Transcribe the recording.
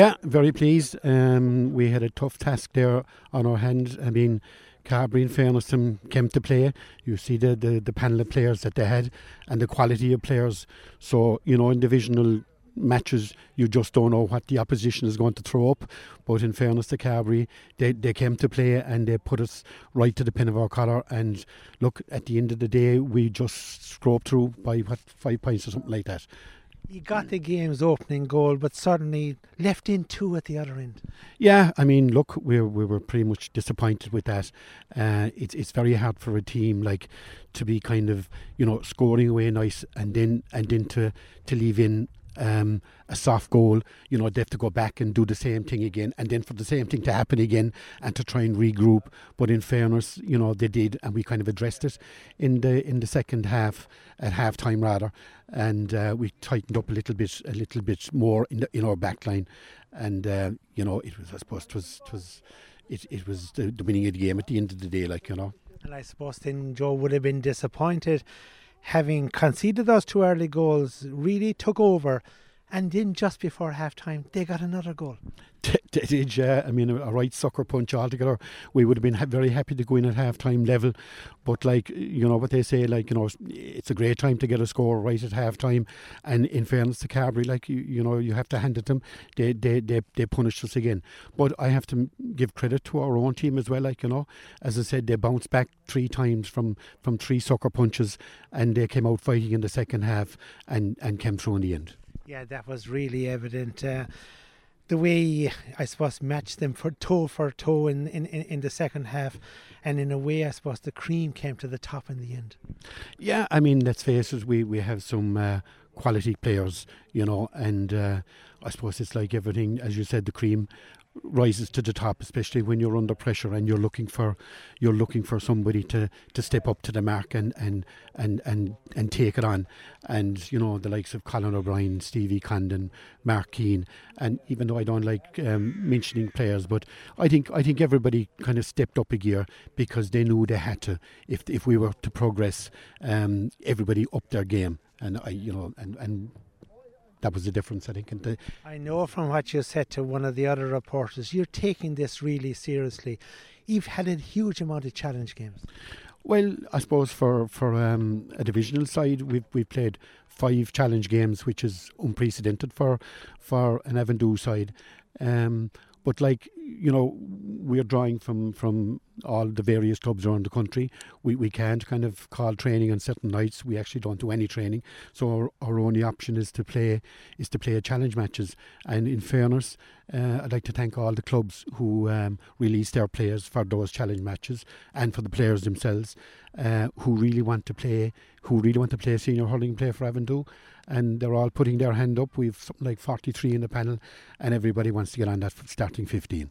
Yeah, very pleased. Um, we had a tough task there on our hands. I mean, Carbery, in fairness came to play. You see the, the, the panel of players that they had and the quality of players. So, you know, in divisional matches, you just don't know what the opposition is going to throw up. But in fairness to Carbery, they, they came to play and they put us right to the pin of our collar. And look, at the end of the day, we just scraped through by what five points or something like that. He got the game's opening goal, but suddenly left in two at the other end. Yeah, I mean, look, we we were pretty much disappointed with that. Uh, it's it's very hard for a team like to be kind of you know scoring away nice and then and then to to leave in um, a soft goal, you know, they have to go back and do the same thing again, and then for the same thing to happen again, and to try and regroup. But in fairness, you know, they did, and we kind of addressed it in the in the second half, at half time rather, and uh, we tightened up a little bit, a little bit more in the, in our back line, and uh, you know, it was I suppose it was it was it, it was the, the winning of the game at the end of the day, like you know. And I suppose then Joe would have been disappointed having conceded those two early goals, really took over. And then just before half time, they got another goal. They did, yeah. I mean, a right sucker punch altogether. We would have been very happy to go in at half time level. But, like, you know what they say, like, you know, it's a great time to get a score right at half time. And in fairness to Carbery, like, you, you know, you have to hand it to them. They, they, they, they punished us again. But I have to give credit to our own team as well. Like, you know, as I said, they bounced back three times from, from three sucker punches and they came out fighting in the second half and, and came through in the end. Yeah, that was really evident. Uh, the way I suppose matched them for toe for toe in, in, in the second half, and in a way, I suppose the cream came to the top in the end. Yeah, I mean, let's face it, we, we have some uh, quality players, you know, and uh, I suppose it's like everything, as you said, the cream rises to the top, especially when you're under pressure and you're looking for you're looking for somebody to, to step up to the mark and, and and and and take it on. And you know the likes of Colin O'Brien, Stevie Condon, Mark Keane, and even though I don't like um, mentioning players, but I think I think everybody kind of stepped up a gear because they knew they had to. If if we were to progress, um, everybody upped their game, and I you know and and that was the difference, I think. The I know from what you said to one of the other reporters, you're taking this really seriously. You've had a huge amount of challenge games. Well, I suppose for for um, a divisional side, we've we've played five challenge games, which is unprecedented for for an Avondhu side. Um, but like you know, we're drawing from from all the various clubs around the country. We we can't kind of call training on certain nights. We actually don't do any training. So our, our only option is to play is to play challenge matches. And in fairness, uh, I'd like to thank all the clubs who um, release their players for those challenge matches, and for the players themselves uh, who really want to play, who really want to play senior hurling play for Avondhu and they're all putting their hand up. We've something like 43 in the panel, and everybody wants to get on that starting 15.